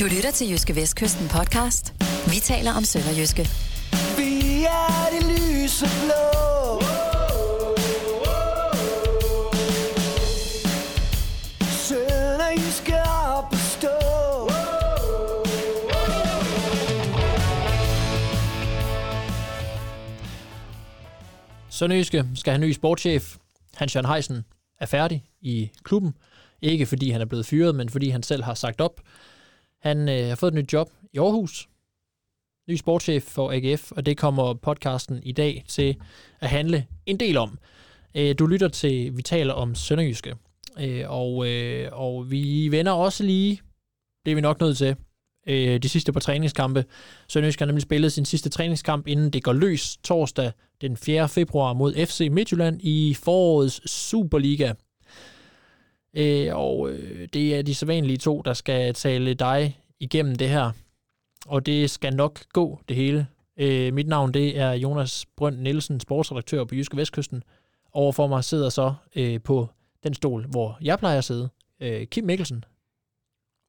Du lytter til Jyske Vestkysten podcast. Vi taler om Sønderjyske. Vi er det lyse blå. Sønderjyske op at stå. Sønderjyske skal have ny sportschef. Hans Jørgen Heisen er færdig i klubben. Ikke fordi han er blevet fyret, men fordi han selv har sagt op. Han øh, har fået et nyt job i Aarhus. Ny sportschef for AGF, og det kommer podcasten i dag til at handle en del om. Øh, du lytter til, vi taler om Sønderjyske. Øh, og, øh, og vi vender også lige, det er vi nok nødt til, øh, de sidste par træningskampe. Sønderjysk har nemlig spillet sin sidste træningskamp, inden det går løs torsdag den 4. februar mod FC Midtjylland i forårets Superliga. Øh, og øh, det er de sædvanlige to, der skal tale dig igennem det her. Og det skal nok gå, det hele. Øh, mit navn det er Jonas Brønd Nielsen, sportsredaktør på Jyske Vestkysten. Overfor mig sidder så øh, på den stol, hvor jeg plejer at sidde, øh, Kim Mikkelsen.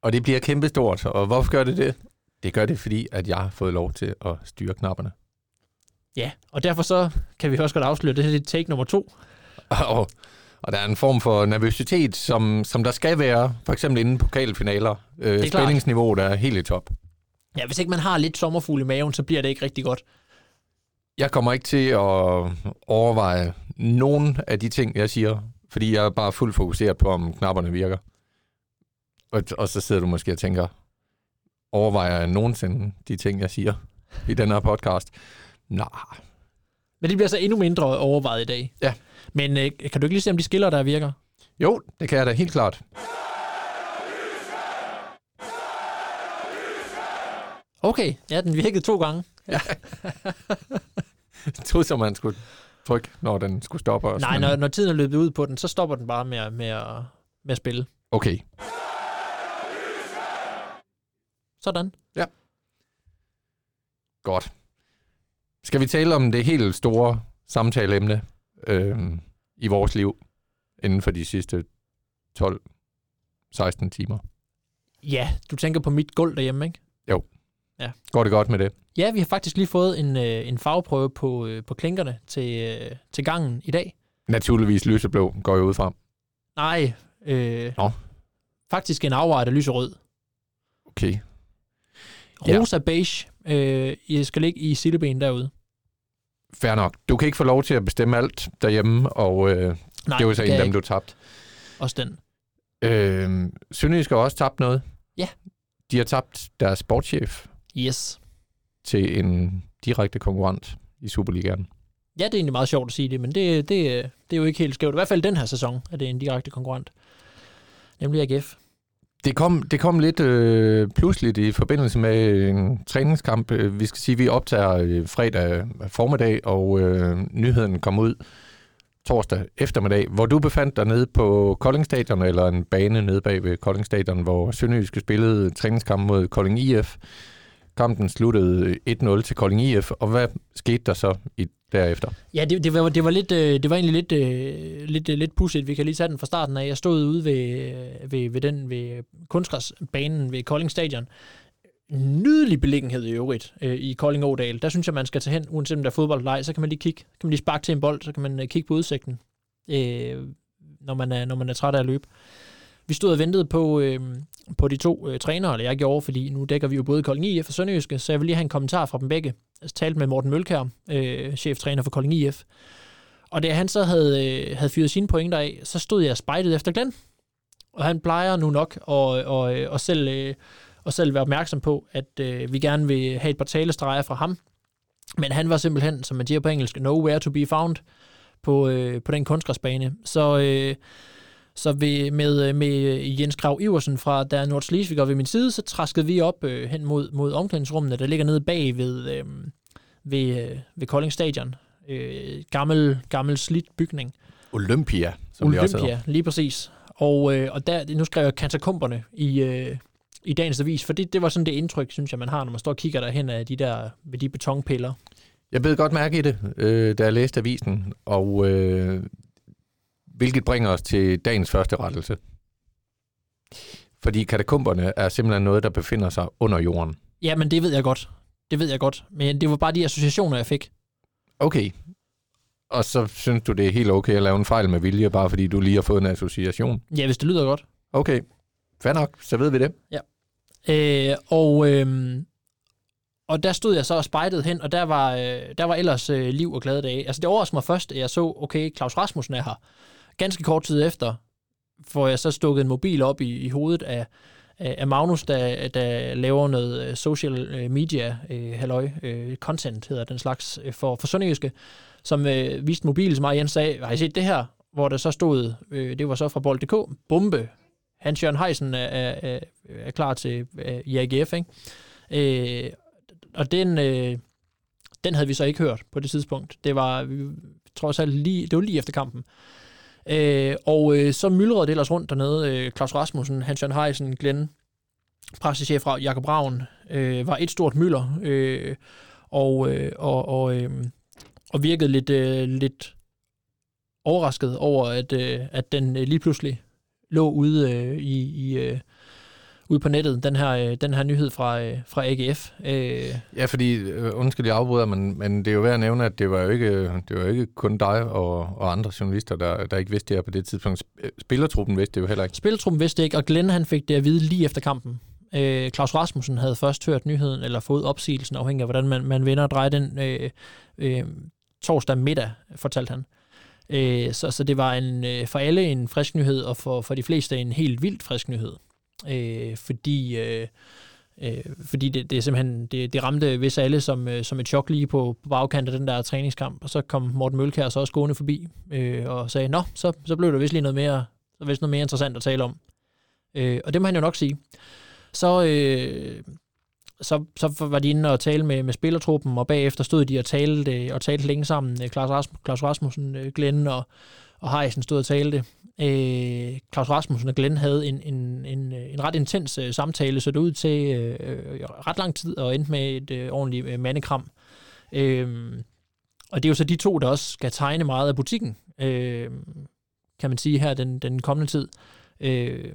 Og det bliver kæmpestort. Og hvorfor gør det det? Det gør det, fordi at jeg har fået lov til at styre knapperne. Ja, og derfor så kan vi også godt afsløre, at det her er take nummer to. Og, og der er en form for nervøsitet, som, som der skal være, for eksempel inden pokalfinaler. Øh, spændingsniveauet er helt i top. Ja, hvis ikke man har lidt sommerfugl i maven, så bliver det ikke rigtig godt. Jeg kommer ikke til at overveje nogen af de ting, jeg siger, fordi jeg er bare fuldt fokuseret på, om knapperne virker. Og, og så sidder du måske og tænker, overvejer jeg nogensinde de ting, jeg siger i den her podcast? Nej, Men det bliver så endnu mindre overvejet i dag. Ja. Men øh, kan du ikke lige se, om de skiller, der virker? Jo, det kan jeg da helt klart. Okay, ja, den virkede to gange. Jeg troede så, man skulle trykke, når den skulle stoppe. Også, Nej, men- når, når tiden er løbet ud på den, så stopper den bare med, med, at, med at spille. Okay. Sådan. Godt. Skal vi tale om det helt store samtaleemne øh, i vores liv inden for de sidste 12-16 timer? Ja, du tænker på mit gulv derhjemme, ikke? Går det godt med det? Ja, vi har faktisk lige fået en, øh, en fagprøve på, øh, på klinkerne til, øh, til gangen i dag. Naturligvis lyseblå går jeg ud fra. Nej, øh, Nå. faktisk en afvejet af lyserød. Okay. Ja. Rosa beige øh, I skal ligge i silleben derude. Fair nok. Du kan ikke få lov til at bestemme alt derhjemme, og øh, Nej, det var så en af dem, du tabte. Også den. Øh, Sønderjysk har også tabt noget. Ja. De har tabt deres sportschef Yes. til en direkte konkurrent i Superligaen. Ja, det er egentlig meget sjovt at sige det, men det, det, det er jo ikke helt skævt. I hvert fald den her sæson er det en direkte konkurrent. Nemlig AGF. Det kom, det kom lidt øh, pludseligt i forbindelse med en træningskamp. Vi skal sige, at vi optager øh, fredag formiddag, og øh, nyheden kom ud torsdag eftermiddag, hvor du befandt dig nede på Kolding Stadion, eller en bane nede bag ved Kolding Stadion, hvor Sønderjyske spillede træningskamp mod Kolding IF. Kampen sluttede øh, 1-0 til Kolding IF, og hvad skete der så i, derefter? Ja, det, det, var, det, var lidt, øh, det var egentlig lidt, øh, lidt, lidt pudsigt. Vi kan lige tage den fra starten af. Jeg stod ude ved, ved, ved den ved kunstgræsbanen ved Kolding Stadion. Nydelig beliggenhed i øvrigt i Kolding Ådal. Der synes jeg, man skal tage hen, uanset om der er fodbold eller ej, så kan man lige kigge. kan man lige sparke til en bold, så kan man kigge på udsigten, øh, når, man er, når man er træt af at løbe. Vi stod og ventede på, øh, på de to øh, trænere, eller jeg gjorde, fordi nu dækker vi jo både Kolding IF og Sønderjyske, så jeg vil lige have en kommentar fra dem begge. Altså, jeg talte med Morten Mølkær, øh, cheftræner for Kolding IF. Og da han så havde, øh, havde fyret sine pointer af, så stod jeg spejdet efter Glenn. Og han plejer nu nok at, og, øh, og selv, øh, og selv være opmærksom på, at øh, vi gerne vil have et par talestreger fra ham. Men han var simpelthen, som man siger på engelsk, nowhere to be found på, øh, på den kunstgræsbane. Så, øh, så ved, med, med Jens Krav Iversen fra der Nordslesvig og ved min side, så traskede vi op øh, hen mod, mod omklædningsrummene, der ligger nede bag ved, øh, ved, øh, ved Kolding Stadion. Øh, gammel, gammel slidt bygning. Olympia, som det også hedder. Olympia, lige præcis. Og, øh, og der, nu skrev jeg katakomberne i, øh, i dagens avis, for det, det var sådan det indtryk, synes jeg, man har, når man står og kigger derhen af de der, ved de betonpiller. Jeg blev godt mærke i det, øh, da jeg læste avisen, og øh, hvilket bringer os til dagens første rettelse. Fordi katakomberne er simpelthen noget, der befinder sig under jorden. Ja, men det ved jeg godt. Det ved jeg godt. Men det var bare de associationer, jeg fik. Okay. Og så synes du, det er helt okay at lave en fejl med vilje, bare fordi du lige har fået en association? Ja, hvis det lyder godt. Okay. Fair nok, så ved vi det. Øh, og, øh, og der stod jeg så og spejdede hen, og der var, øh, der var ellers øh, liv og glade dage. Altså det overraskede mig først, at jeg så, okay, Claus Rasmussen er her. Ganske kort tid efter får jeg så stukket en mobil op i, i hovedet af, af Magnus, der, der laver noget øh, social øh, media, øh, halløj, øh, content hedder den slags, øh, for, for Sønderjyske, som øh, viste mobil, som Jens sagde, har I set det her? Hvor der så stod, øh, det var så fra bold.dk, bombe, Hans Jørgen Heisen er, er, er, klar til øh, IAGF, ikke? Øh, og den, øh, den havde vi så ikke hørt på det tidspunkt. Det var, vi tror så lige, det var lige efter kampen. Øh, og øh, så myldrede det ellers rundt dernede. Øh, Claus Rasmussen, Hans Jørgen Heisen, Glenn, pressechef fra Jakob Ravn, øh, var et stort mylder. Øh, og, øh, og, og, øh, og virkede lidt, øh, lidt overrasket over, at, øh, at den øh, lige pludselig lå ude øh, i, i øh, ude på nettet, den her, øh, den her nyhed fra, øh, fra AGF. Øh, Ja, fordi, øh, undskyld, jeg afbryder, men, men det er jo værd at nævne, at det var jo ikke, det var jo ikke kun dig og, og andre journalister, der, der ikke vidste det her på det tidspunkt. Sp- Spillertruppen vidste det jo heller ikke. Spilletruppen vidste det ikke, og Glenn han fik det at vide lige efter kampen. Øh, Claus Rasmussen havde først hørt nyheden, eller fået opsigelsen, afhængig af, hvordan man, man vender og drejer den øh, øh, torsdag middag, fortalte han. Øh, så, så det var en, øh, for alle en frisk nyhed, og for, for de fleste en helt vildt frisk nyhed. Øh, fordi øh, øh, fordi det, det er simpelthen, det, det ramte hvis alle som, øh, som et chok lige på, på bagkant af den der træningskamp, og så kom Morten Mølkær så også gående forbi øh, og sagde, nå, så, så blev der vist lige noget mere, så vist noget mere interessant at tale om. Øh, og det må han jo nok sige. Så, øh, så, så var de inde og tale med, med spillertruppen, og bagefter stod de og talte, øh, og talte længe sammen. Øh, Klaus, Rasmus, Klaus Rasmussen, øh, Glenn og, og Heisen stod og talte. Øh, Claus Rasmussen og Glenn havde en, en, en, en ret intens øh, samtale, så det ud til øh, øh, ret lang tid, og endte med et øh, ordentligt øh, mandekram. Øh, og det er jo så de to, der også skal tegne meget af butikken, øh, kan man sige her den, den kommende tid. Øh,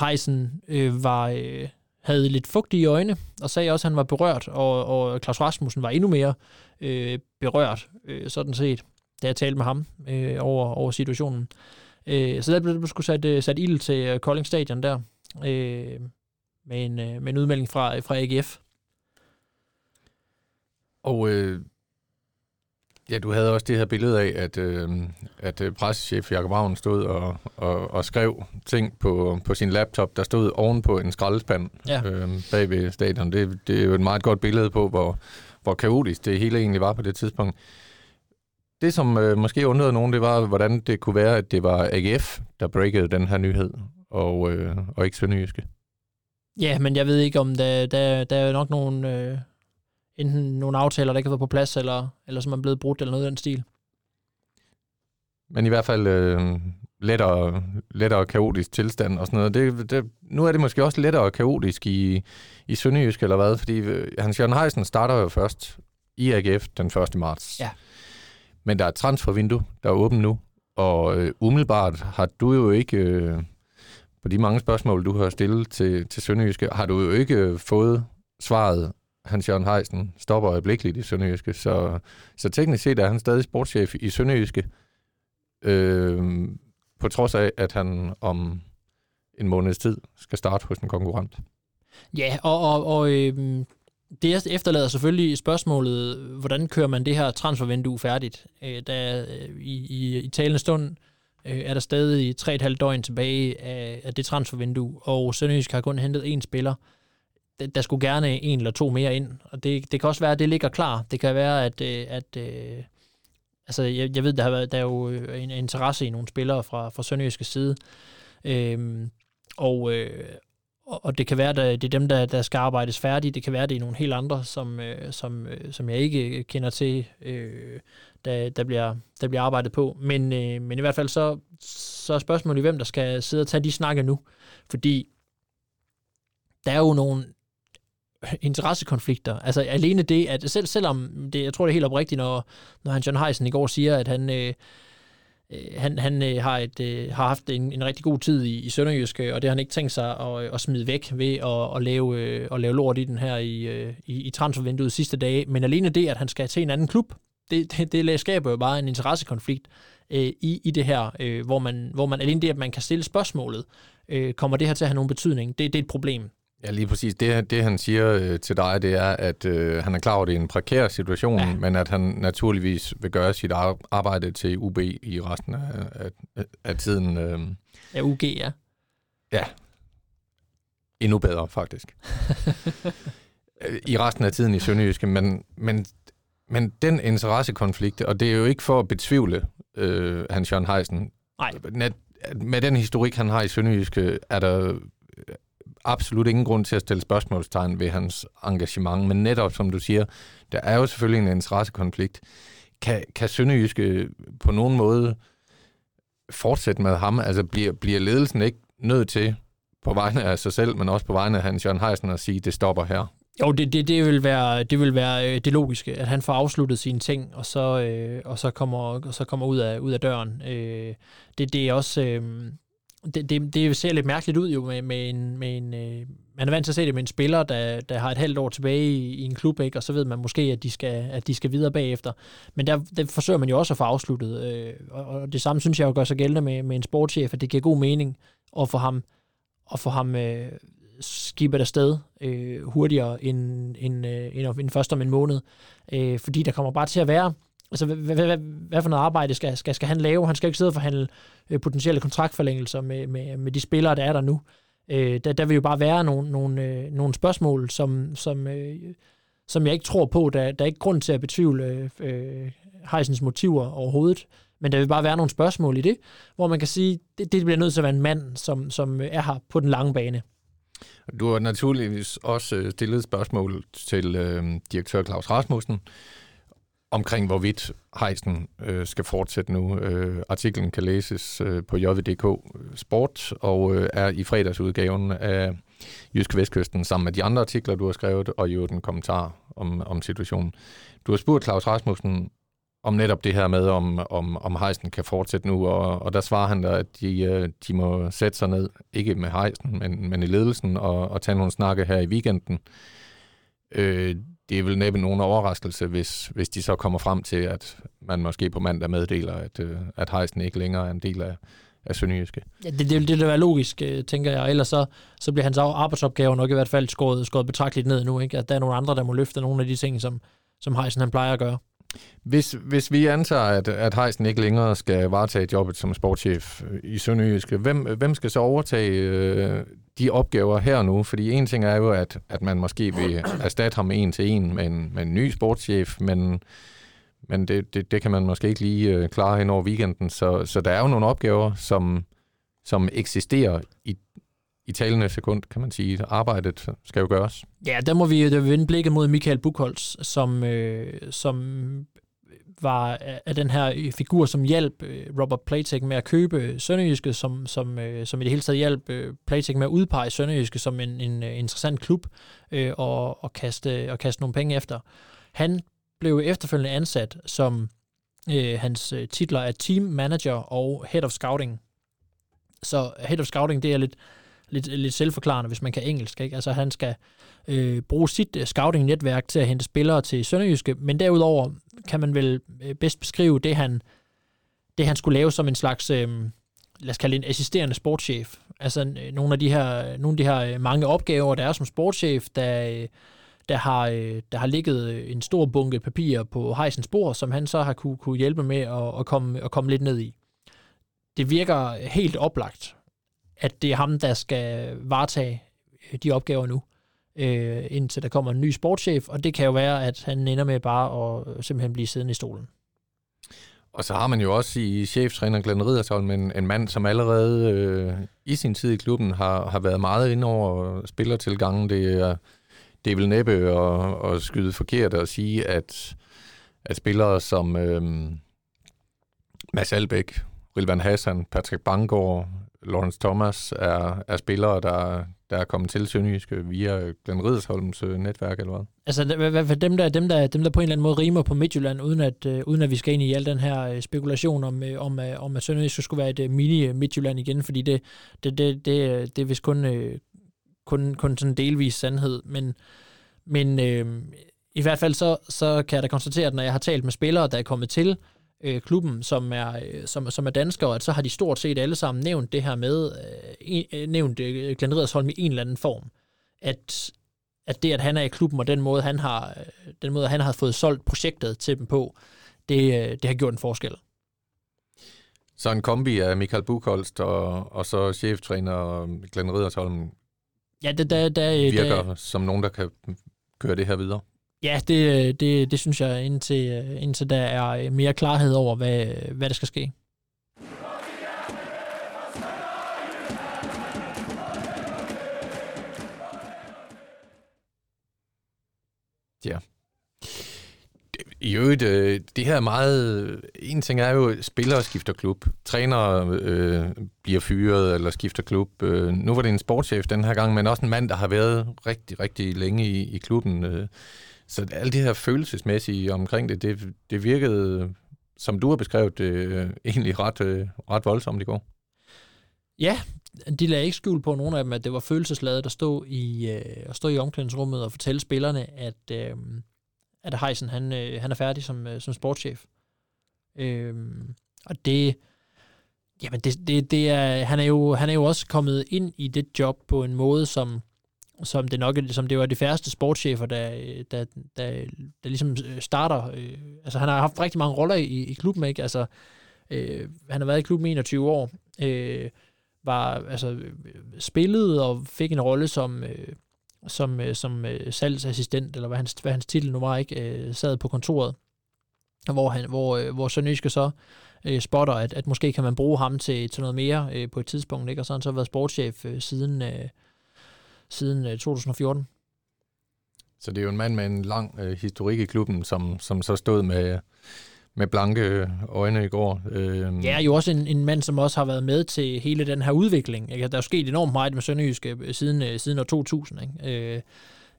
Heisen øh, var, øh, havde lidt fugtige øjne, og sagde også, at han var berørt, og, og Claus Rasmussen var endnu mere øh, berørt, øh, sådan set, da jeg talte med ham øh, over, over situationen. Øh, så der blev der skulle sat, øh, sat ild til øh, Kolding Stadion der, øh, med, en, øh, med en udmelding fra, fra AGF. Og øh, ja, du havde også det her billede af, at, øh, at øh, pressechef Jakob Ravn stod og, og, og skrev ting på, på sin laptop, der stod ovenpå en skraldespand Ja. øh, bag ved stadion. Det, det er jo et meget godt billede på, hvor, hvor kaotisk det hele egentlig var på det tidspunkt. Det, som øh, måske undrede nogen, det var, hvordan det kunne være, at det var AGF, der breakede den her nyhed, og, øh, og ikke Sønderjyske. Ja, men jeg ved ikke, om der, der, der er nok nogle, øh, enten nogle aftaler, der ikke har været på plads, eller, eller som er blevet brudt, eller noget i den stil. Men i hvert fald øh, lettere, lettere kaotisk tilstand og sådan noget. Det, det, nu er det måske også lettere kaotisk i, i Sønderjysk, eller hvad? Fordi øh, Hans Jørgen Heisen starter jo først i AGF den 1. marts. Ja. Men der er et transfervindue, der er åbent nu, og øh, umiddelbart har du jo ikke, øh, på de mange spørgsmål, du har stillet til, til Sønderjyske, har du jo ikke øh, fået svaret, Hans Jørgen Heisen stopper øjeblikkeligt i Sønderjyske, så, så teknisk set er han stadig sportschef i Sønderjyske, øh, på trods af, at han om en måneds tid skal starte hos en konkurrent. Ja, og, og, og øh, det efterlader selvfølgelig spørgsmålet, hvordan kører man det her transfervindue færdigt? Øh, der, øh, i, i, I talende stund øh, er der stadig 3,5 døgn tilbage af, af det transfervindue, og Sønderjysk har kun hentet én spiller. Der, der skulle gerne en eller to mere ind, og det, det kan også være, at det ligger klar. Det kan være, at, øh, at øh, altså, jeg, jeg ved, der, har været, der er jo øh, en interesse i nogle spillere fra, fra Sønderjyske side, Øhm, og, øh, og og det kan være, at det er dem, der, der skal arbejdes færdigt. Det kan være, at det er nogle helt andre, som, øh, som, øh, som jeg ikke øh, kender til, øh, der, der, bliver, der bliver arbejdet på. Men, øh, men i hvert fald så, så er spørgsmålet, hvem der skal sidde og tage de snakke nu. Fordi der er jo nogle interessekonflikter. Altså alene det, at selv, selvom det, jeg tror det er helt oprigtigt, når, når han John Heisen i går siger, at han, øh, Øh, han, han øh, har, et, øh, har haft en, en rigtig god tid i, i Sønderjyske, og det har han ikke tænkt sig at, at smide væk ved at, at, lave, øh, at lave lort i den her i, øh, i, i transfervinduet sidste dage. Men alene det, at han skal til en anden klub, det, det, det skaber jo bare en interessekonflikt øh, i, i det her, øh, hvor, man, hvor man alene det, at man kan stille spørgsmålet, øh, kommer det her til at have nogen betydning, det, det er et problem. Ja, lige præcis. Det, det han siger øh, til dig, det er, at øh, han er klar over, at det er en prekær situation, ja. men at han naturligvis vil gøre sit arbejde til UB i resten af, af, af tiden. Øh. Ja, UG, ja. Ja. Endnu bedre, faktisk. I resten af tiden i Sønderjyske, men, men, men den interessekonflikt, og det er jo ikke for at betvivle øh, Hans Jørgen Heisen. Nej. Med den historik, han har i Sønderjyske, er der absolut ingen grund til at stille spørgsmålstegn ved hans engagement, men netop som du siger, der er jo selvfølgelig en interessekonflikt. Kan, kan Sønderjyske på nogen måde fortsætte med ham? Altså bliver, bliver ledelsen ikke nødt til på vegne af sig selv, men også på vegne af Hans Jørgen Heisen at sige, det stopper her? Jo, det, det, det, vil være, det vil være øh, det logiske, at han får afsluttet sine ting, og så, øh, og så kommer, og så kommer ud, af, ud af døren. Øh, det, det er også... Øh, det, det, det ser lidt mærkeligt ud jo med, med en... Med en øh, man er vant til at se det med en spiller, der, der har et halvt år tilbage i, i en klub, ikke? og så ved man måske, at de skal, at de skal videre bagefter. Men der, der forsøger man jo også at få afsluttet. Øh, og, og det samme synes jeg jo gør sig gældende med, med en sportschef, at det giver god mening at få ham, at få ham øh, skibet afsted øh, hurtigere end, end, øh, end, end først om en måned. Øh, fordi der kommer bare til at være Altså, hvad, hvad, hvad, hvad for noget arbejde skal, skal, skal han lave? Han skal ikke sidde og forhandle øh, potentielle kontraktforlængelser med, med, med de spillere, der er der nu. Øh, der, der vil jo bare være nogle, nogle, øh, nogle spørgsmål, som, som, øh, som jeg ikke tror på. Der, der er ikke grund til at betvivle øh, Heisens motiver overhovedet. Men der vil bare være nogle spørgsmål i det, hvor man kan sige, det, det bliver nødt til at være en mand, som, som er her på den lange bane. Du har naturligvis også øh, stillet spørgsmål til øh, direktør Claus Rasmussen, omkring hvorvidt hejsen øh, skal fortsætte nu. Øh, artiklen kan læses øh, på JVDK øh, Sport og øh, er i fredagsudgaven af Jysk Vestkysten sammen med de andre artikler, du har skrevet, og jo den kommentar om, om situationen. Du har spurgt Claus Rasmussen om netop det her med, om, om, om hejsen kan fortsætte nu, og, og der svarer han der, at de, øh, de må sætte sig ned, ikke med hejsen, men, men i ledelsen, og, og tage nogle snakke her i weekenden. Øh, det er vel næppe nogen overraskelse, hvis, hvis de så kommer frem til, at man måske på mandag meddeler, at, øh, at hejsen ikke længere er en del af, af Sønderjyske. Ja, det, det, det vil være logisk, øh, tænker jeg. Ellers så, så bliver hans arbejdsopgave nok i hvert fald skåret, skåret betragteligt ned nu. Ikke? At der er nogle andre, der må løfte nogle af de ting, som, som Heisen han plejer at gøre. Hvis, hvis vi antager, at, at Heisen ikke længere skal varetage jobbet som sportschef i Sønderjyske, hvem, hvem skal så overtage øh, de opgaver her nu? Fordi en ting er jo, at, at man måske vil erstatte ham en til en med en, med en ny sportschef, men, men det, det, det kan man måske ikke lige øh, klare hen over weekenden. Så, så der er jo nogle opgaver, som, som eksisterer i, i talende sekund, kan man sige. Arbejdet skal jo gøres. Ja, der må vi, der vende blikket mod Michael Buchholz, som, øh, som var af den her figur, som hjalp øh, Robert Playtech med at købe Sønderjyske, som, som, øh, som i det hele taget hjalp øh, Playtech med at udpege Sønderjyske som en, en øh, interessant klub øh, og, og, kaste, og kaste nogle penge efter. Han blev efterfølgende ansat som øh, hans titler er Team Manager og Head of Scouting. Så Head of Scouting, det er lidt, lidt, lidt selvforklarende, hvis man kan engelsk. Ikke? Altså han skal øh, bruge sit øh, scouting-netværk til at hente spillere til Sønderjyske, men derudover kan man vel øh, bedst beskrive det, han, det, han skulle lave som en slags, øh, lad os kalde en assisterende sportschef. Altså øh, nogle af de her, øh, nogle af de her mange opgaver, der er som sportschef, der, der, har, der har ligget en stor bunke papirer på Heisens bord, som han så har kunne, kunne hjælpe med at, at, komme, at komme lidt ned i. Det virker helt oplagt, at det er ham, der skal varetage øh, de opgaver nu øh, indtil der kommer en ny sportschef, og det kan jo være, at han ender med bare at øh, simpelthen blive siddende i stolen. Og så har man jo også i cheftræner Glenn Riddersholm en, en mand, som allerede øh, i sin tid i klubben har, har været meget inde over spillertilgangen. Det er, det er vel næppe at, at skyde forkert at sige, at, at spillere som øh, Mads Albæk, Rilvan Hassan, Patrick Bangor, Lawrence Thomas er, er spillere, der, der er kommet til Sønderjyske via Glenn Ridersholms øh, netværk, eller hvad? Altså i hvad- hvad- dem der, dem, der, dem der på en eller anden måde rimer på Midtjylland, uden at, øh, uden at vi skal ind i al den her øh, spekulation om, øh, om, øh, om at Sønderjysk skulle være et øh, mini-Midtjylland igen, fordi det, det, det, det, det er vist kun, øh, kun, kun sådan delvis sandhed. Men, men øh, i hvert fald så, så kan jeg da konstatere, at når jeg har talt med spillere, der er kommet til øh, klubben, som er, øh, som, som er danskere, at så har de stort set alle sammen nævnt det her med, øh, øh, nævnt øh, Glenn Riddersholm i en eller anden form. At at det, at han er i klubben, og den måde, han har, øh, den måde, han har fået solgt projektet til dem på, det, øh, det har gjort en forskel. Så en kombi af Michael Bukholst og, og så cheftræner Glenn Ridersholm Ja, det, der, der, virker der, som nogen, der kan køre det her videre ja det, det, det synes jeg, indtil, indtil der er øh, mere klarhed over, hvad, hvad der skal ske. I øvrigt, øh, det her er meget... En ting er jo, at spillere skifter klub. Trænere øh, bliver fyret eller skifter klub. Øh, nu var det en sportschef den her gang, men også en mand, der har været rigtig, rigtig længe i, i klubben. Øh, så alt det her følelsesmæssige omkring det, det, det virkede, som du har beskrevet, det, øh, egentlig ret, øh, ret voldsomt i går. Ja, de lagde ikke skjul på nogen af dem, at det var følelsesladet at stå i, øh, at stå i omklædningsrummet og fortælle spillerne, at, øh, at Heisen han, øh, han er færdig som, øh, som sportschef. Øh, og det, jamen det, det, det er, han, er jo, han er jo også kommet ind i det job på en måde, som, som det nok som det var de færreste sportschefer, der, der, der, der ligesom øh, starter. Øh, altså han har haft rigtig mange roller i, i klubben, ikke? Altså, øh, han har været i klubben i 21 år. Øh, var altså spillet og fik en rolle som øh, som øh, som øh, salgsassistent eller hvad hans hvad hans titel nu var ikke øh, sad på kontoret hvor han hvor øh, hvor Sønderjyske så øh, spotter at, at måske kan man bruge ham til til noget mere øh, på et tidspunkt ikke og så har han så været sportschef øh, siden øh, siden øh, 2014. Så det er jo en mand med en lang øh, historik i klubben, som, som så stod med, med blanke øjne i går. Øh, Ja, jo også en, en mand, som også har været med til hele den her udvikling. Ikke? Der er jo sket enormt meget med Sønderjyske øh, siden, øh, siden år 2000. Ikke? Øh,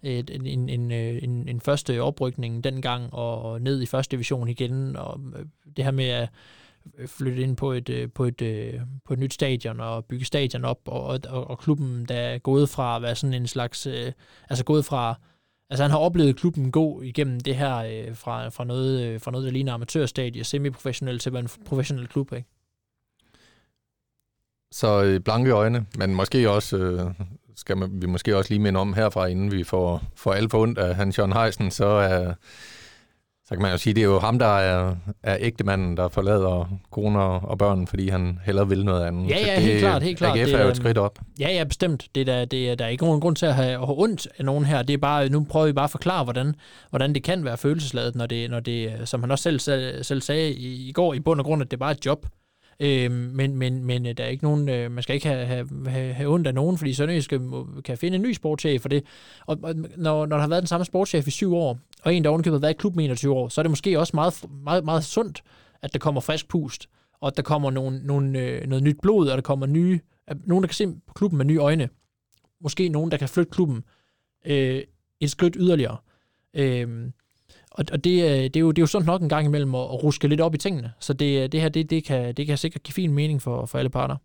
et, en, en, en, øh, en, første oprykning dengang, og ned i første division igen, og øh, det her med at flytte ind på et, øh, på et, øh, på et nyt stadion og bygge stadion op, og, og, og klubben, der er gået fra at være sådan en slags, øh, altså gået fra, altså han har oplevet klubben gå igennem det her øh, fra, fra, noget, øh, fra noget, der ligner amatørstadie, semiprofessionel til at være en professionel klub, ikke? Så øh, blanke øjne, men måske også, øh, skal man, vi måske også lige minde om herfra, inden vi får, får alt på ondt af Hans Jørgen Heisen, så, er, så kan man jo sige, det er jo ham, der er, er ægte manden, der forlader koner og børn, fordi han hellere vil noget andet. Ja, ja, det, helt klart, helt klart. AGF Det er jo et skridt op. Ja, ja, bestemt. Det er der, det er, der er ikke nogen grund til at have, at have ondt af nogen her. Det er bare, nu prøver vi bare at forklare, hvordan, hvordan det kan være følelsesladet, når det, når det som han også selv, selv, selv sagde i, i går, i bund og grund, at det er bare et job. Øh, men, men, men øh, der er ikke nogen, øh, man skal ikke have, have, have, have ondt af nogen, fordi Sønderjysk kan finde en ny sportschef for det. Og, og når, når der har været den samme sportschef i syv år, og en, der ovenkøbet har været i klubben i 21 år, så er det måske også meget, meget, meget sundt, at der kommer frisk pust, og at der kommer nogle, nogle, øh, noget nyt blod, og der kommer nye, nogen, der kan se på klubben med nye øjne. Måske nogen, der kan flytte klubben øh, et skridt yderligere. Øh, og, og det, øh, det, er jo, det er jo sundt nok en gang imellem at, at ruske lidt op i tingene. Så det, øh, det her, det, det, kan, det kan sikkert give fin mening for, for alle parter.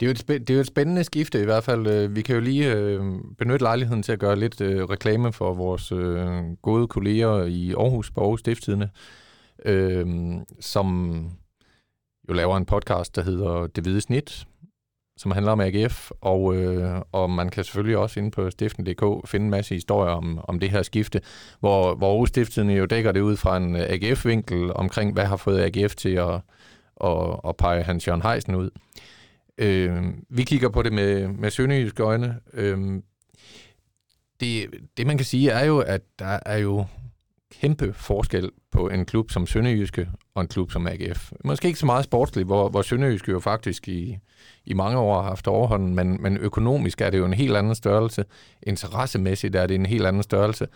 Det er, jo et, spæ- det er jo et spændende skifte i hvert fald. Øh, vi kan jo lige øh, benytte lejligheden til at gøre lidt øh, reklame for vores øh, gode kolleger i Aarhus på Aarhus Stiftstidende, øh, som jo laver en podcast, der hedder Det Hvide Snit, som handler om AGF, og, øh, og man kan selvfølgelig også inde på stiften.dk finde en masse historier om, om det her skifte, hvor, hvor Aarhus Stiftstidende jo dækker det ud fra en AGF-vinkel omkring, hvad har fået AGF til at, at, at pege Hans Jørgen Heisen ud. Øh, vi kigger på det med, med sønderjyske øjne. Øh, det, det man kan sige er jo, at der er jo kæmpe forskel på en klub som Sønderjyske og en klub som AGF. Måske ikke så meget sportsligt, hvor, hvor Sønderjyske jo faktisk i, i mange år har haft overhånden, men, men økonomisk er det jo en helt anden størrelse. Interessemæssigt er det en helt anden størrelse.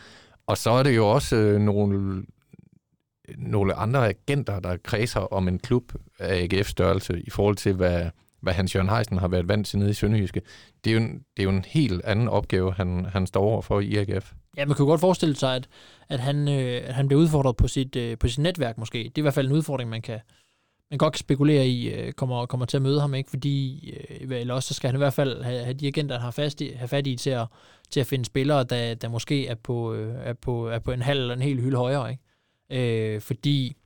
Og så er det jo også øh, nogle, nogle andre agenter, der kredser om en klub af AGF-størrelse i forhold til, hvad, hvad Hans Jørgen Heisen har været vant til nede i Sønderjyske. Det er jo en, det er jo en helt anden opgave, han, han står over for i AGF. Ja, man kunne godt forestille sig, at, at, han, øh, at han bliver udfordret på sit, øh, på sit netværk måske. Det er i hvert fald en udfordring, man kan man godt kan spekulere i, øh, kommer, kommer til at møde ham, ikke? fordi øh, eller også så skal han i hvert fald have, have de agenter, han har fast i, have fat i til at, til at finde spillere, der, der måske er på, øh, er, på, er på en halv eller en hel hylde højere. Ikke? Øh, fordi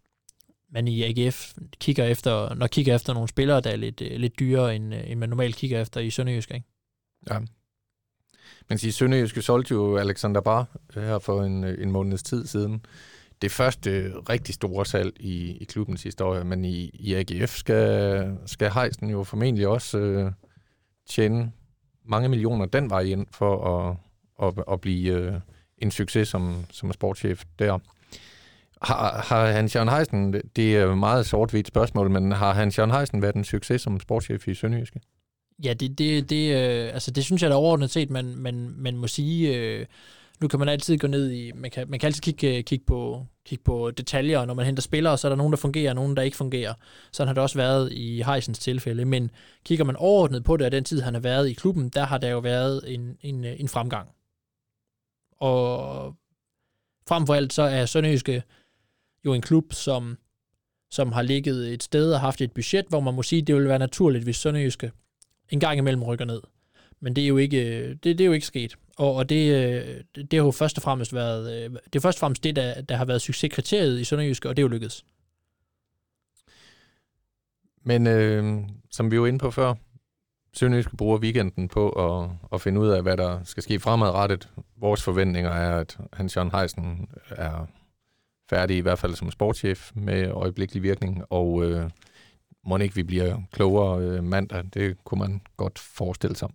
man i AGF kigger efter, når kigger efter nogle spillere, der er lidt, øh, lidt dyrere, end, øh, end man normalt kigger efter i Sønderjysk. Ikke? Ja. Man siger, Sønderjyske solgte jo Alexander Bar øh, her for en, øh, en måneds tid siden. Det første øh, rigtig store salg i, i klubbens historie, men i, i AGF skal, skal Heisen jo formentlig også øh, tjene mange millioner den vej ind for at, at, at blive øh, en succes som, som sportschef der. Har, har Hans Jørgen Heisen, det er et meget sort-hvidt spørgsmål, men har Hans Jørgen Heisen været en succes som sportschef i Sønderjyske? Ja, det, det, det, øh, altså det synes jeg da overordnet set, man, man, man må sige. Øh, nu kan man altid gå ned i, man kan, man kan altid kigge, øh, kigge, på, kigge på detaljer, når man henter spillere, så er der nogen, der fungerer, og nogen, der ikke fungerer. Sådan har det også været i Heisens tilfælde, men kigger man overordnet på det, af den tid, han har været i klubben, der har der jo været en, en, øh, en fremgang. Og frem for alt, så er Sønderjyske jo en klub, som, som har ligget et sted og haft et budget, hvor man må sige, det ville være naturligt, hvis Sønderjyske en gang imellem rykker ned. Men det er jo ikke, øh, det, det er jo ikke sket. Og, og det, øh, det har jo først og fremmest været, øh, det er først og fremmest det, der, der har været succeskriteriet i Sønderjysk, og det er jo lykkedes. Men øh, som vi var inde på før, Sønderjyske bruger weekenden på at, at finde ud af, hvad der skal ske fremadrettet. Vores forventninger er, at Hans Jørgen Heisen er færdig, i hvert fald som sportschef med øjeblikkelig virkning, og øh, må ikke vi bliver klogere øh, mandag. Det kunne man godt forestille sig.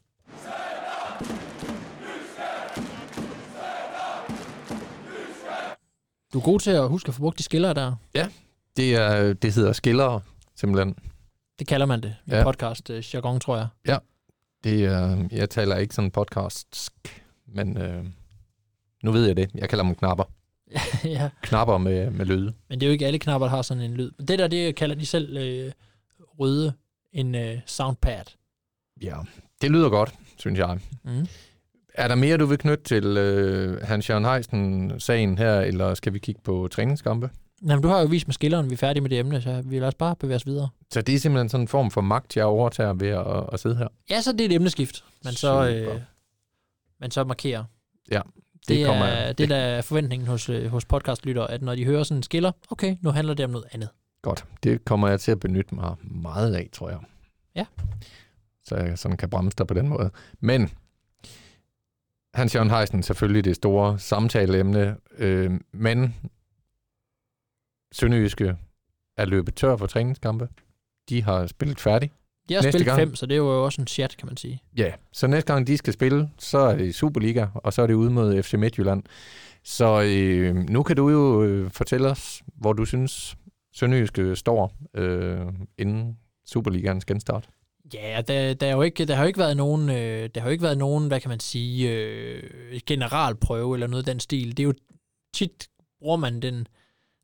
Du er god til at huske at få brugt de skiller der. Ja, det, er, det hedder skiller, simpelthen. Det kalder man det i Ja. podcast uh, jargon, tror jeg. Det er, jeg taler ikke sådan podcast, men øh, nu ved jeg det. Jeg kalder dem knapper. ja. Knapper med, med lyde. Men det er jo ikke alle knapper, der har sådan en lyd. Det der, det kalder de selv øh, røde en øh, soundpad. Ja, det lyder godt, synes jeg. Mm. Er der mere, du vil knytte til øh, Hans Jørgen Heisen-sagen her, eller skal vi kigge på træningskampe? Jamen, du har jo vist med skilleren, vi er færdige med det emne, så vi lader os bare bevæge os videre. Så det er simpelthen sådan en form for magt, jeg overtager ved at, at sidde her. Ja, så det er et emneskift, men så, øh, men så markerer. Ja, Det, det det, kommer- er, det der er forventningen hos, øh, hos podcastlyttere, at når de hører sådan en skiller, okay, nu handler det om noget andet. Godt. Det kommer jeg til at benytte mig meget af, tror jeg. Ja. Så jeg sådan kan bremse dig på den måde. Men Hans Jørgen Heisen selvfølgelig det store samtaleemne, øh, men Sønderjyske er løbet tør for træningskampe. De har spillet færdigt. De har Næste spillet gang. fem, så det er jo også en chat, kan man sige. Ja, så næste gang de skal spille, så er det i Superliga, og så er det ude mod FC Midtjylland. Så øh, nu kan du jo øh, fortælle os, hvor du synes Sønderjyske øh, står øh, inden Superligaens genstart. Ja, der, der, er jo ikke, der har jo ikke været nogen, øh, der har jo ikke været nogen, hvad kan man sige, øh, generalprøve eller noget af den stil. Det er jo tit bruger man den,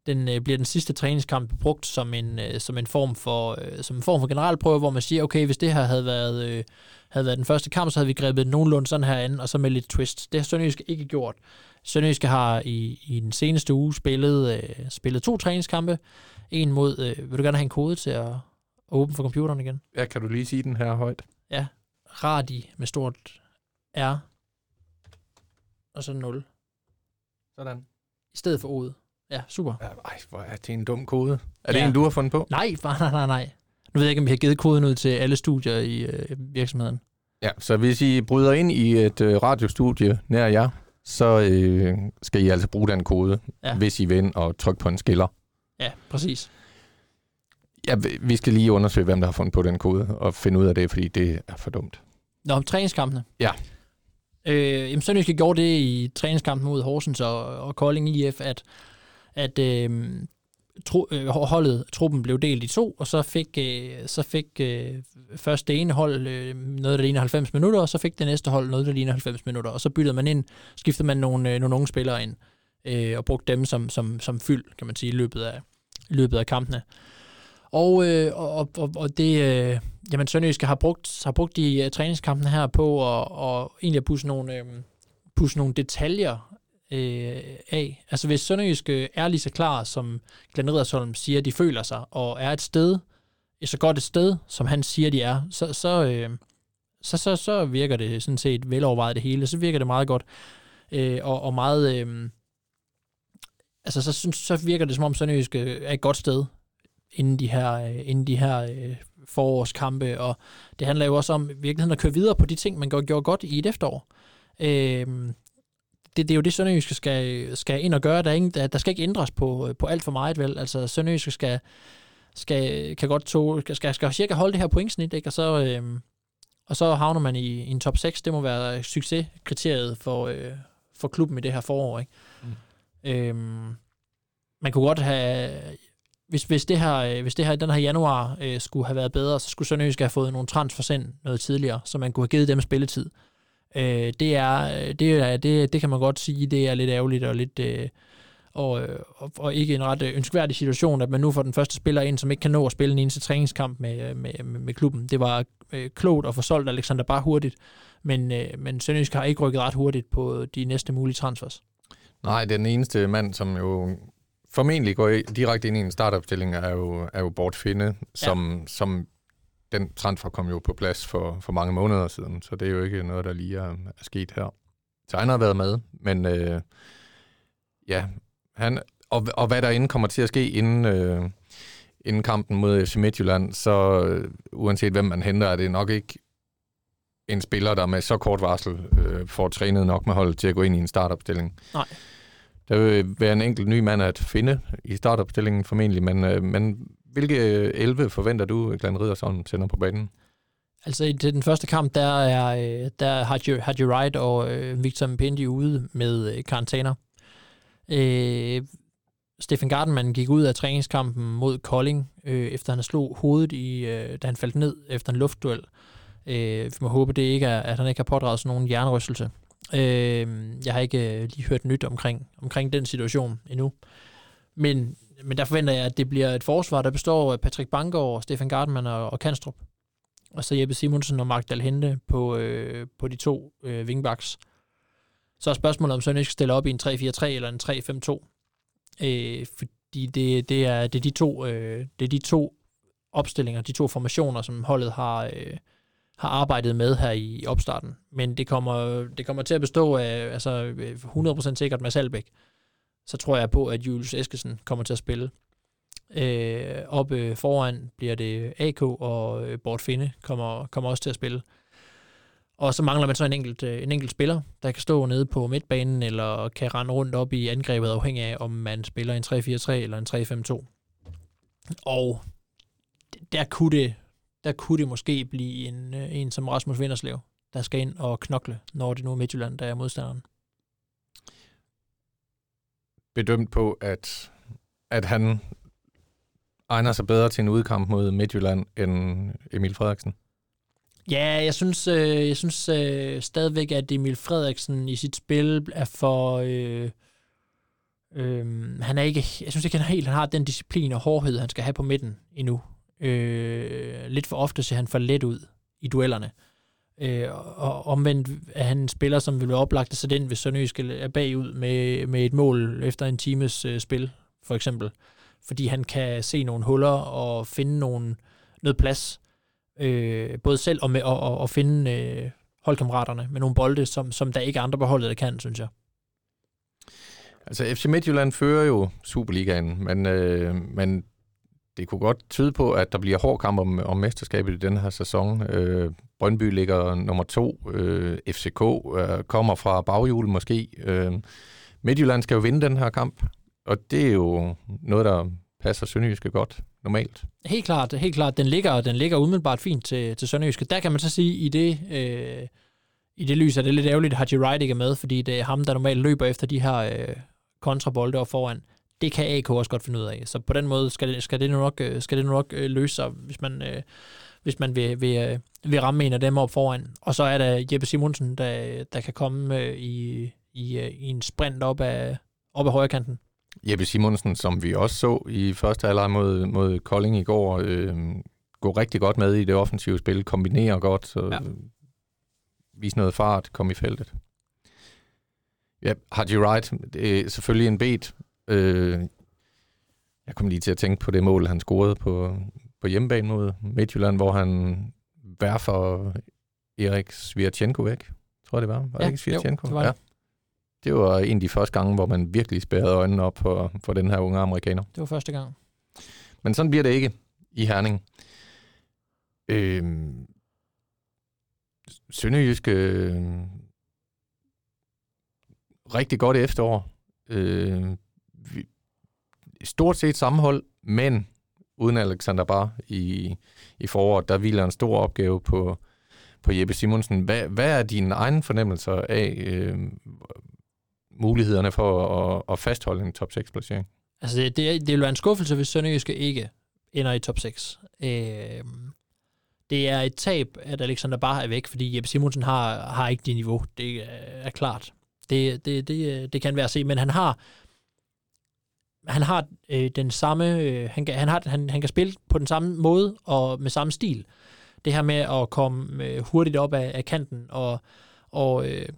den øh, bliver den sidste træningskamp brugt som en, øh, som en form for øh, som en form for generalprøve, hvor man siger, okay, hvis det her havde været øh, havde været den første kamp, så havde vi grebet nogenlunde sådan her an, og så med lidt twist. Det har Sønderjyske ikke gjort. Sønderjyske har i, i den seneste uge spillet, øh, spillet to træningskampe. En mod, øh, vil du gerne have en kode til at åbne for computeren igen? Ja, kan du lige sige den her højt? Radi med stort R, og så 0, Sådan. i stedet for O'et. Ja, super. Ja, ej, hvor er det en dum kode. Er det Ja. en, du har fundet på? Nej, nej, nej, nej. Nu ved jeg ikke, om vi har givet koden ud til alle studier i øh, virksomheden. Ja, så hvis I bryder ind i et øh, radiostudie nær jer, så øh, skal I altså bruge den kode, Ja. hvis I vil ind og trykke på en skiller. Ja, præcis. Ja, vi- vi skal lige undersøge, hvem der har fundet på den kode, og finde ud af det, fordi det er for dumt. Nå, om træningskampene. Ja. Øh, jamen, Sønderjyske gjorde det i træningskampen mod Horsens og, og Kolding IF, at, at øh, tro, øh, holdet, truppen blev delt i to, og så fik, øh, så fik øh, først det ene hold øh, noget, der ligner 90 minutter, og så fik det næste hold noget, der ligner 90 minutter, og så byttede man ind, skiftede man nogle, øh, nogle unge spillere ind, øh, og brugte dem som, som, som fyld, kan man sige, i løbet af, i løbet af kampene. Og, øh, og, og, og det, øh, jamen Sønderjyske har brugt, har brugt de uh, træningskampene her på at og egentlig at pusse nogle, øh, pusse nogle detaljer øh, af. Altså hvis Sønderjyske er lige så klar, som Glenn Riddersholm siger, de føler sig, og er et sted, et så godt et sted, som han siger, de er, så, så, øh, så, så, så virker det sådan set velovervejet det hele. Så virker det meget godt, øh, og, og meget... Øh, altså så, synes, så virker det som om Sønderjysk er et godt sted inden de her, øh, inden de her øh, forårskampe, og det handler jo også om virkeligheden at køre videre på de ting, man gjorde godt i et efterår. Øh, det, det er jo det, Sønderjyske skal, skal ind og gøre. Der, er ingen, der, der skal ikke ændres på, på alt for meget, vel? Altså, Sønderjyske skal, skal, kan godt to, skal, skal cirka holde det her pointsnit, ikke? Og så, øh, og så havner man i, i en top 6. Det må være succeskriteriet for, øh, for klubben i det her forår, ikke? Mm. Øhm, man kunne godt have hvis, hvis, det her, øh, hvis det her, den her januar øh, skulle have været bedre, så skulle Sønderjysk have fået nogle transfers ind noget tidligere, så man kunne have givet dem spilletid. Øh, det, er, det, er, det, det kan man godt sige, det er lidt ærgerligt og lidt... Øh, og, øh, og, og ikke en ret ønskværdig situation, at man nu får den første spiller ind, som ikke kan nå at spille en eneste træningskamp med, med, med, med klubben. Det var øh, klogt at få solgt Alexander bare hurtigt, men, øh, men Sønderjysk har ikke rykket ret hurtigt på de næste mulige transfers. Nej, den eneste mand, som jo formentlig går direkte ind i en startopstilling, er jo, er jo Bort Finde, som, ja. som den transfer kom jo på plads for, for mange måneder siden, så det er jo ikke noget, der lige er, er sket her. Så han har været med, men øh, ja, han, og, og hvad der inden kommer til at ske inden, øh, inden kampen mod FC Midtjylland, så øh, uanset hvem man henter, er det nok ikke en spiller, der med så kort varsel øh, får trænet nok med holdet til at gå ind i en startopstilling. Nej. Der vil være en enkelt ny mand at finde i startopstillingen formentlig, men, øh, men hvilke øh, 11 forventer du, øh, Glenn Riddersson sender på banen? Altså i den første kamp, der er, øh, der har Haji Wright og øh, Victor Mpendi ude med karantæner. Øh, Stefan Gardenman gik ud af træningskampen mod Kolding, øh, efter han slog hovedet, i, øh, da han faldt ned efter en luftduel. Øh, vi må håbe, det ikke er, at han ikke har pådraget sådan nogen hjernerystelse. Øh, jeg har ikke øh, lige hørt nyt omkring, omkring den situation endnu. Men, men der forventer jeg, at det bliver et forsvar, der består af Patrick Bangor, Stefan Gartmann og, og Kanstrup. Og så Jeppe Simonsen og Mark Dalhente på, øh, på de to øh, wingbacks. Så er spørgsmålet, om Sønderjysk skal stille op i en 3-4-3 eller en 3-5-2. Øh, fordi det, det, er, det, er de to, øh, det er de to opstillinger, de to formationer, som holdet har, øh, har arbejdet med her i opstarten. Men det kommer, det kommer til at bestå af altså øh, 100% sikkert med Salbæk. Så tror jeg på, at Julius Eskesen kommer til at spille. Øh, oppe foran bliver det AK, og øh, Bort Finde kommer, kommer også til at spille. Og så mangler man så en enkelt, øh, en enkelt spiller, der kan stå nede på midtbanen, eller kan rende rundt op i angrebet, afhængig af, om man spiller en 3-4-3 eller en 3-5-2. Og der kunne det der kunne det måske blive en, øh, en som Rasmus Vinderslev, der skal ind og knokle, når det nu er Midtjylland, der er modstanderen. Bedømt på, at, at han egner sig bedre til en udkamp mod Midtjylland end Emil Frederiksen? Ja, jeg synes, øh, jeg synes øh, stadigvæk, at Emil Frederiksen i sit spil er for... Øh, øh, han er ikke, jeg synes ikke, han, helt, han har den disciplin og hårdhed, han skal have på midten endnu. Øh, lidt for ofte ser han for let ud i duellerne. Øh, Øh, og omvendt er han en spiller, som vil være oplagt til den, hvis Sønderjysk er bagud med, med et mål efter en times øh, spil, for eksempel. Fordi han kan se nogle huller og finde nogle, noget plads, øh, både selv og, med, og, og, og finde øh, holdkammeraterne med nogle bolde, som, som der ikke er andre på holdet, der kan, synes jeg. Altså FC Midtjylland fører jo Superligaen, men, øh, men det kunne godt tyde på, at der bliver hård kamp om, om mesterskabet i den her sæson. Øh, Brøndby ligger nummer to. Øh, FCK øh, kommer fra baghjul måske. Øh, Midtjylland skal jo vinde den her kamp, og det er jo noget, der passer Sønderjyske godt normalt. Helt klart, helt klart. Den ligger, den ligger umiddelbart fint til, til Sønderjyske. Der kan man så sige, i det, øh, i det lys er det lidt ærgerligt, at Haji Wright ikke er med, fordi det er ham, der normalt løber efter de her øh, kontrabolde og foran det kan AK også godt finde ud af. Så på den måde skal det, skal det nok, øh, skal det nok øh, løse sig, hvis man, øh, hvis man vil, vil, vil ramme en af dem op foran. Og så er der Jeppe Simonsen, der, der kan komme i, i, i en sprint op af, op af højre kanten. Jeppe Simonsen, som vi også så i første halvleg mod, mod Kolding i går, øh, gå rigtig godt med i det offensive spil, kombinere godt, så ja. vise noget fart, komme i feltet. Ja, Haji Wright, det er selvfølgelig en bet. Øh, jeg kom lige til at tænke på det mål, han scorede på, på hjemmebane mod Midtjylland, hvor han værfer Erik Svirchenko væk. Tror jeg, det var. Var Ja, det ikke Svirchenko? jo, det var det. ja. Det var en af de første gange, hvor man virkelig spærrede øjnene op for, for den her unge amerikaner. Det var første gang. Men sådan bliver det ikke i Herning. Øhm, Sønderjysk øh, rigtig godt efterår. Øh, stort set sammenhold, men uden Alexander Bar i, i foråret, der hviler en stor opgave på, på Jeppe Simonsen. Hvad, hvad er dine egne fornemmelser af øh, mulighederne for at, at fastholde en top 6-placering? Altså, det, det, det vil være en skuffelse, hvis Sønderjyske ikke ender i top 6. Øh, det er et tab, at Alexander Bar er væk, fordi Jeppe Simonsen har, har ikke det niveau. Det er klart. Det, det, det, det kan være at se, men han har han har øh, den samme, øh, han, kan, han, har, han, han kan spille på den samme måde og med samme stil. Det her med at komme øh, hurtigt op af, af kanten, og, og, øh,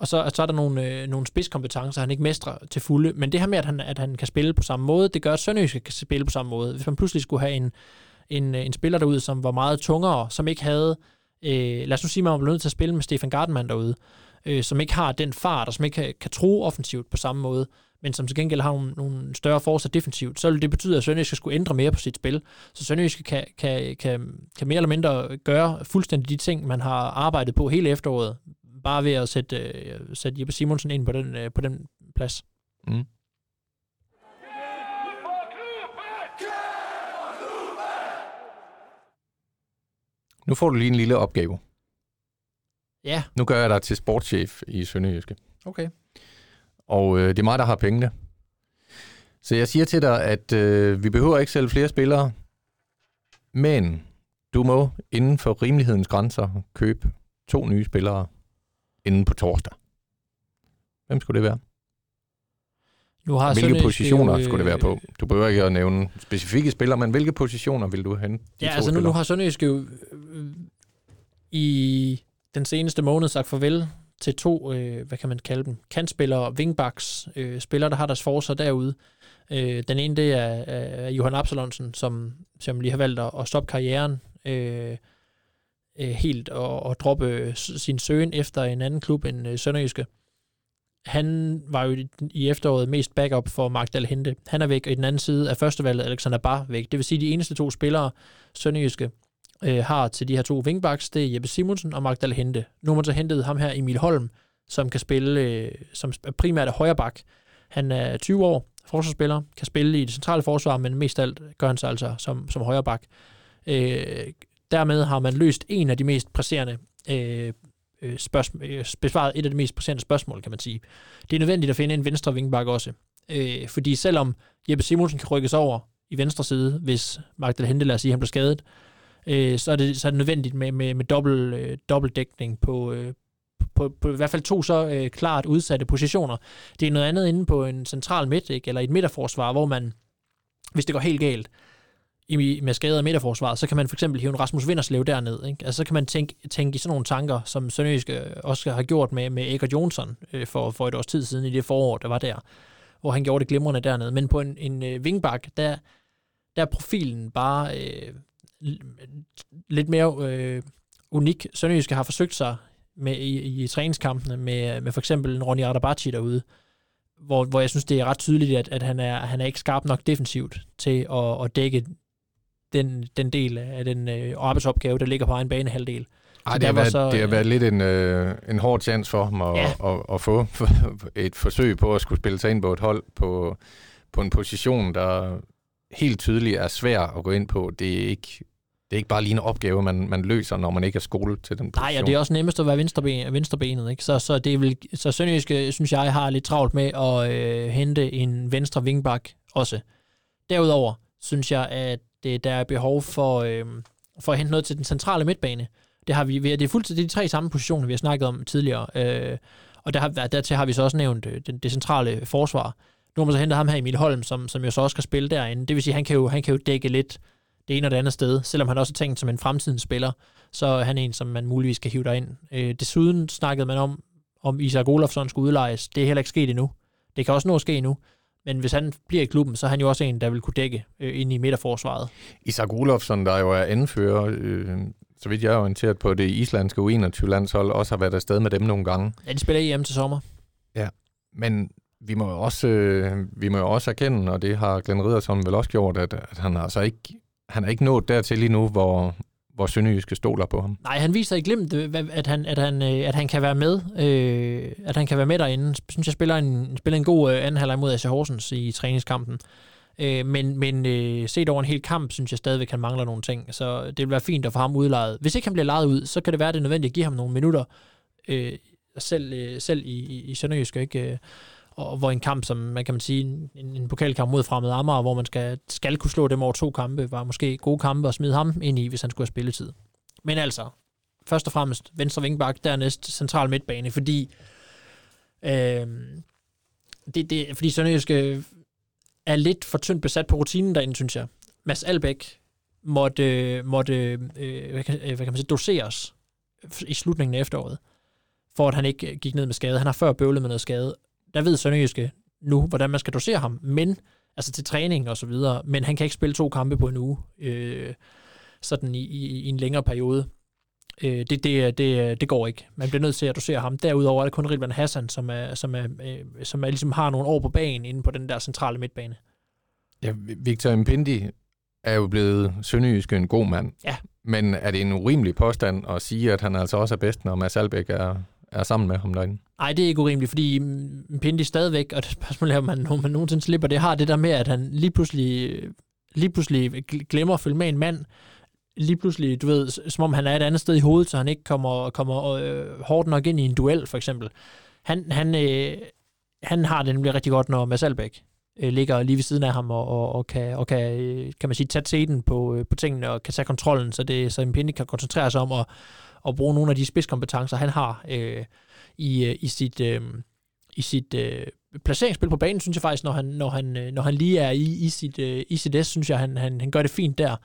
og så, så er der nogle, øh, nogle spidskompetencer, han ikke mestrer til fulde. Men det her med, at han, at han kan spille på samme måde, det gør, at Sønderjyske kan spille på samme måde. Hvis man pludselig skulle have en, en, øh, en spiller derude, som var meget tungere, som ikke havde, øh, lad os nu sige, at man var nødt til at spille med Stefan Gartmann derude, øh, som ikke har den fart, og som ikke kan, kan tro offensivt på samme måde, men som til gengæld har nogle, nogle større forser defensivt, så vil det betyde, at Sønderjyske skulle ændre mere på sit spil. Så Sønderjyske kan, kan, kan, kan mere eller mindre gøre fuldstændig de ting, man har arbejdet på hele efteråret, bare ved at sætte, øh, sætte Jeppe Simonsen ind på den, øh, på den plads. Mm. Nu får du lige en lille opgave. Ja, Nu gør jeg dig til sportschef i Sønderjyske. okay. Og øh, det er mig, der har pengene. Så jeg siger til dig, at øh, vi behøver ikke sælge flere spillere, men du må inden for rimelighedens grænser købe to nye spillere inden på torsdag. Hvem skulle det være? Nu har Hvilke positioner jo, øh, skulle det være på? Du behøver ikke at nævne specifikke spillere, men hvilke positioner vil du hente Ja, altså nu, nu har Sønderjyske jo øh, i den seneste måned sagt farvel til to, øh, hvad kan man kalde dem, kantspillere, wingbacks, øh, spillere, der har deres forser derude. Øh, den ene, det er, er Johan Absalonsen, som, som lige har valgt at, at stoppe karrieren øh, øh, helt og, og droppe sin søgen efter en anden klub end øh, Sønderjyske. Han var jo i- i efteråret mest backup for Mark Dalhente. Han er væk, og i den anden side er førstevalget Alexander Bar væk. Det vil sige, at de eneste to spillere, Sønderjyske øh, har til de her to wingbacks, det er Jeppe Simonsen og Magdal Hente. Nu har man så hentet ham her, Emil Holm, som kan spille, øh, som primært er. Han er 20 år, forsvarsspiller, kan spille i det centrale forsvar, men mest af alt gør han sig altså som, som højreback. Øh, dermed har man løst en af de mest presserende øh, øh spørgsmål, øh, besvaret et af de mest presserende spørgsmål, kan man sige. Det er nødvendigt at finde en venstre wingback også. Øh, fordi selvom Jeppe Simonsen kan rykkes over i venstre side, hvis Magdal Hente, lad os sige, han bliver skadet, øh, Øh, så, er det, så er det nødvendigt med, med, med dobbelt, øh, dobbeltdækning på, øh, på, på i hvert fald to så øh, klart udsatte positioner. Det er noget andet inde på en central midt, ikke? eller et midterforsvar, hvor man, hvis det går helt galt, i, med skader i midterforsvaret, så kan man for eksempel hive en Rasmus Vinderslev derned. Ikke? Altså, så kan man tænke, tænke i sådan nogle tanker, som Sønderjysk øh, også har gjort med, med Eger Jonsson øh, for, for et års tid siden i det forår, der var der, hvor han gjorde det glimrende dernede. Men på en, en øh, wingback, der, der er profilen bare øh, lidt mere øh, unik. Sønderjyske har forsøgt sig med, i, i træningskampene med, med for eksempel en Ronny Ardabachi derude, hvor, hvor jeg synes, det er ret tydeligt, at, at han, er, han er ikke skarp nok defensivt til at, at dække den, den del af den øh, arbejdsopgave, der ligger på egen banehalvdel. Ej, Så det, har været, så, det har øh, været lidt en, øh, en hård chance for ham at, Ja. ja. at, at få et forsøg på at skulle spille sig ind på et hold på, på en position, der helt tydeligt er svær at gå ind på. Det er ikke, det er ikke bare lige en opgave, man, man løser, når man ikke er skolet til den position. Nej, og det er også nemmest at være venstreben, venstrebenet, ikke? Så, så, det er vel, så Sønderjyske, synes jeg, har lidt travlt med at øh, hente en venstre wingback også. Derudover synes jeg, at det, der er behov for, øh, for at hente noget til den centrale midtbane. Det har vi, vi det er fuldstændig de tre samme positioner, vi har snakket om tidligere. Øh, og der har, dertil har vi så også nævnt øh, det, det centrale forsvar. Nu har man så hentet ham her, Emil Holm, som, som jo så også skal spille derinde. Det vil sige, han kan jo, han kan jo dække lidt det ene og det andet sted. Selvom han også er tænkt som en fremtidens spiller, så er han en, som man muligvis kan hive derind. Øh, desuden snakkede man om, om Isak Olofsson skulle udlejes. Det er heller ikke sket endnu. Det kan også nå at ske endnu. Men hvis han bliver i klubben, så er han jo også en, der vil kunne dække øh, ind i midterforsvaret. Isak Olofsson, der jo er anfører, øh, så vidt jeg er orienteret på det islandske U21-landshold, også har været afsted med dem nogle gange. Ja, de spiller EM til sommer. Men vi må jo også, øh, vi må jo også erkende, og det har Glenn Riddersson vel også gjort, at, at han har altså ikke, han er ikke nået dertil lige nu, hvor, hvor Sønderjyske stoler på ham. Nej, han viser i glimt, øh, at han, at han, øh, at han kan være med. Øh, at han kan være med derinde. Jeg synes, jeg spiller en, spiller en god øh, anden halvleg mod AC Horsens i træningskampen. Øh, men men øh, set over en hel kamp, synes jeg stadigvæk, han mangler nogle ting. Så det vil være fint at få ham udlejet. Hvis ikke han bliver lejet ud, så kan det være, at det er nødvendigt at give ham nogle minutter, øh, selv, øh, selv i, i, i Sønderjysk, ikke? Øh, og hvor en kamp, som man kan man sige, en, en pokalkamp mod Fremad Amager, hvor man skal, skal kunne slå dem over to kampe, var måske gode kampe at smide ham ind i, hvis han skulle have spilletid. Men altså, først og fremmest venstre vingbak, dernæst central midtbane, fordi øh, det, det, fordi Sønderjyske er lidt for tyndt besat på rutinen derinde, synes jeg. Mads Albæk måtte, måtte øh, hvad, kan, øh, hvad kan man sige, doseres i slutningen af efteråret, for at han ikke gik ned med skade. Han har før bøvlet med noget skade. Der ved Sønderjyske nu, hvordan man skal dosere ham, men altså til træning og så videre, men han kan ikke spille to kampe på en uge, øh, sådan i, i, i en længere periode. Øh, det, det, det, det går ikke. Man bliver nødt til at dosere ham. Derudover er det kun Rilvan Hassan, som, er, som, er, øh, som er, ligesom har nogle år på banen inde på den der centrale midtbane. Ja, Victor Mpindi er jo blevet Sønderjyske en god mand. Ja. Men er det en urimelig påstand at sige, at han altså også er bedst, når Mads Albæk er, er sammen med ham derinde? Nej, det er ikke urimeligt, fordi mm, mm Pindi stadigvæk, og det spørgsmål er, om man, om man nogensinde slipper det, har det der med, at han lige pludselig, lige pludselig glemmer at følge med en mand, lige pludselig, du ved, som om han er et andet sted i hovedet, så han ikke kommer, kommer øh, hårdt nok ind i en duel, for eksempel. Han, han, øh, han har det nemlig rigtig godt, når Mads Albeck øh, ligger lige ved siden af ham, og, og, og, kan, og kan, øh, kan man sige, tage teten på, øh, på tingene, og kan tage kontrollen, så, det, så Pindi kan koncentrere sig om at, at bruge nogle af de spidskompetencer, han har øh, i, øh, i sit, øh, i sit øh, placeringsspil på banen, synes jeg faktisk, når han, når han, øh, når han lige er i, i, sit, øh, i sit S, synes jeg, han, han, han gør det fint der.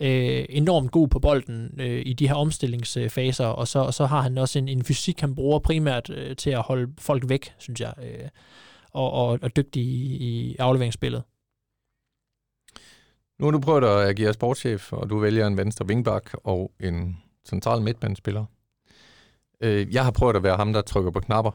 Øh, enormt god på bolden øh, i de her omstillingsfaser, og så, og så har han også en, en fysik, han bruger primært øh, til at holde folk væk, synes jeg, øh, og, og, og dygtig i, i afleveringsspillet. Nu har du prøvet at agere sportschef, og du vælger en venstre vingbak og en central midtbandspiller. Øh, Jeg har prøvet at være ham, der trykker på knapper.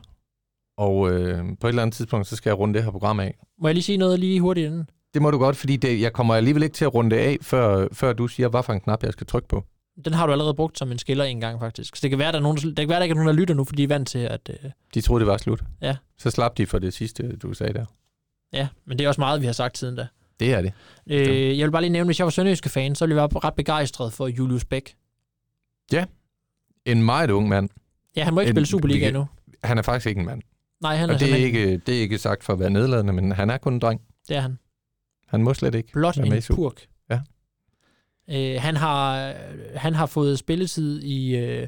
Og øh, på et eller andet tidspunkt, så skal jeg runde det her program af. Må jeg lige sige noget lige hurtigt inden? Det må du godt, fordi det, jeg kommer alligevel ikke til at runde det af, før, før du siger, hvad for en knap jeg skal trykke på. Den har du allerede brugt som en skiller en gang, faktisk. Så det kan være, der er nogen, der, det kan være, der ikke er nogen, der lytter nu, fordi de er vant til, at... Øh, De troede, det var slut. Ja. Så slap de for det sidste, du sagde der. ja, men det er også meget, vi har sagt siden da. Det er det. Øh, jeg vil bare lige nævne, hvis jeg var sønderjyske fan, så ville jeg være ret begejstret for Julius Bæk. En meget ung mand. Ja, han må ikke En- spille Superliga endnu. Han er faktisk ikke en mand. Nej, han er, Og det er, ikke, det er ikke sagt for at være nedladende, men han er kun en dreng. det er han. Han må slet ikke Blot en purk. Ja. Øh, han, har, han har fået spilletid i, øh,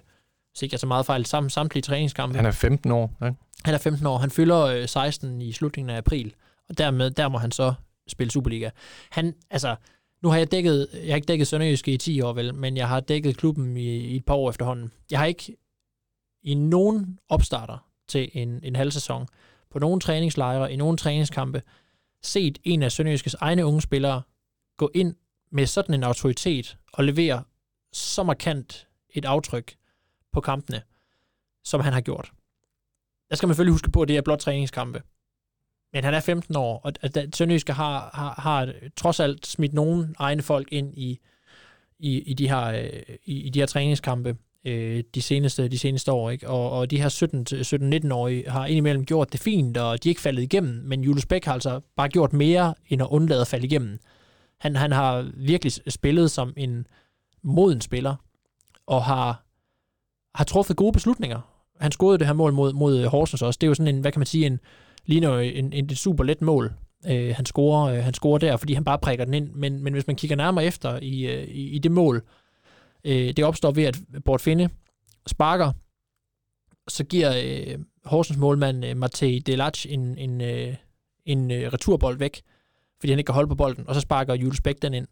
sikkert så meget fejl, sammen, samtlige træningskampe. Han er 15 år. Ikke? Han er 15 år. Han fylder øh, 16 i slutningen af april, og dermed der må han så spille Superliga. Han, altså, nu har jeg dækket, jeg har ikke dækket Sønderjyske i 10 år, vel, men jeg har dækket klubben i, i et par år efterhånden. Jeg har ikke i nogen opstarter til en, en halv sæson, på nogen træningslejre, i nogen træningskampe, set en af Sønderjyskes egne unge spillere gå ind med sådan en autoritet og levere så markant et aftryk på kampene, som han har gjort. Der skal man selvfølgelig huske på, at det er blot træningskampe. Men han er 15 år, og at Sønderjyske har, har, har trods alt smidt nogle egne folk ind i, i, i, de, her, øh, i, i de her træningskampe øh, de, seneste, de seneste år. Ikke? Og, og de her 17-19-årige har indimellem gjort det fint, og de er ikke faldet igennem, men Julius Bæk har altså bare gjort mere, end at undlade at falde igennem. Han, han har virkelig spillet som en moden spiller, og har, har truffet gode beslutninger. Han scorede det her mål mod, mod Horsens også. Det er jo sådan en, hvad kan man sige, en, ligner jo en, en, et super let mål, øh, han, scorer, øh, han scorer der, fordi han bare prikker den ind. Men, men hvis man kigger nærmere efter i, øh, i, i det mål, øh, det opstår ved, at Bort Finde sparker, så giver øh, Horsens målmand øh, Matej Delac en, en, øh, en øh, returbold væk, fordi han ikke kan holde på bolden, og så sparker Jules Bæk den ind.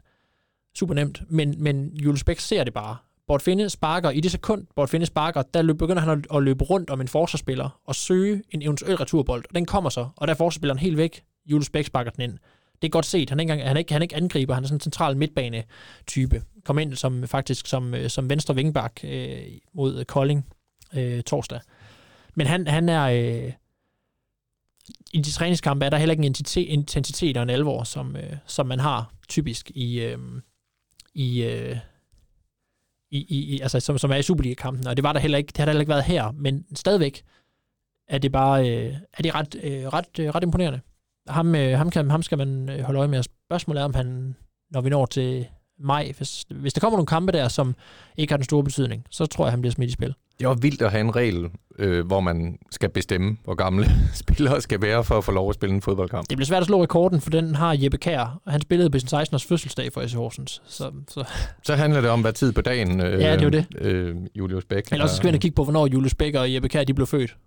Super nemt, men, men Jules Bæk ser det bare. Bort Finde sparker, i det sekund, Bort Finde sparker, der løb, begynder han at, løbe rundt om en forsvarsspiller og søge en eventuel returbold, og den kommer så, og der er forsvarsspilleren helt væk, Julius Bæk sparker den ind. Det er godt set. Han er ikke, engang, han er ikke, han er ikke angriber, han er sådan en central midtbane-type. Kom ind som, faktisk som, øh, som venstre vingbak øh, mod øh, Kolding øh, torsdag. Men han, han er... Øh, I de træningskampe er der heller ikke en intensitet, intensitet og en alvor, som, øh, som man har typisk i, øh, i, øh, i, i, altså, som, som er i Superliga-kampen. Og det var der heller ikke, det har der heller ikke været her, men stadigvæk er det bare øh, er det ret, øh, ret, øh, ret imponerende. Ham, øh, ham, kan, ham skal man øh, holde øje med. Spørgsmålet er, om han, når vi når til maj, hvis, hvis der kommer nogle kampe der, som ikke har den store betydning, så tror jeg, han bliver smidt i spil. Det var vildt at have en regel, øh, hvor man skal bestemme, hvor gamle spillere skal være for at få lov at spille en fodboldkamp. Det bliver svært at slå rekorden, for den har Jeppe Kær. Han spillede på sin 16 års fødselsdag for SC Horsens. Så, så. Så handler det om, hvad tid på dagen øh, Ja, det er jo det. Øh, Julius Bæk. Eller også skal vi kigge på, hvornår Julius Bæk og Jeppe Kær de blev født.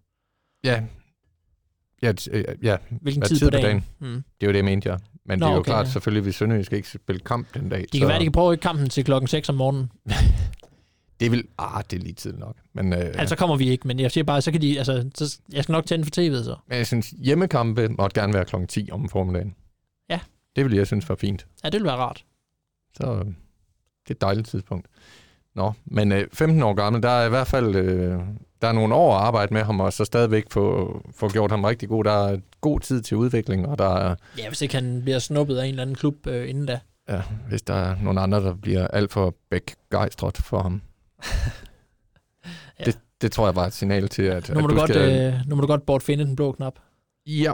Ja, ja, øh, ja. Hvilken Hvad tid, tid på på dagen. Mm. det er jo det, jeg mente, ja. Men Nå, det er jo okay, klart, ja. selvfølgelig, hvis Sønderjysk ikke spille kamp den dag. De kan være, de kan prøve ikke kampen til klokken 6 om morgenen. Det vil... Ah, det er lige tid nok. Men, øh, Altså kommer vi ikke, men jeg siger bare, så kan de, altså, så, jeg skal nok tænde for tv'et så. men jeg synes, hjemmekampe måtte gerne være klokken 10 om formiddagen. Ja. Det ville jeg synes var fint. Ja, det vil være rart. Så øh, det er et dejligt tidspunkt. Nå, men øh, 15 år gammel, der er i hvert fald øh, der er nogle år at arbejde med ham, og så stadigvæk få, få gjort ham rigtig god. Der er god tid til udvikling, og der er, Ja, hvis ikke han bliver snuppet af en eller anden klub øh, inden da. ja, hvis der er nogle andre, der bliver alt for begejstret for ham ja. det, det tror jeg var et signal til, at, nu må at du, du godt. Øh, nu må du godt bortfinde den blå knap. Ja.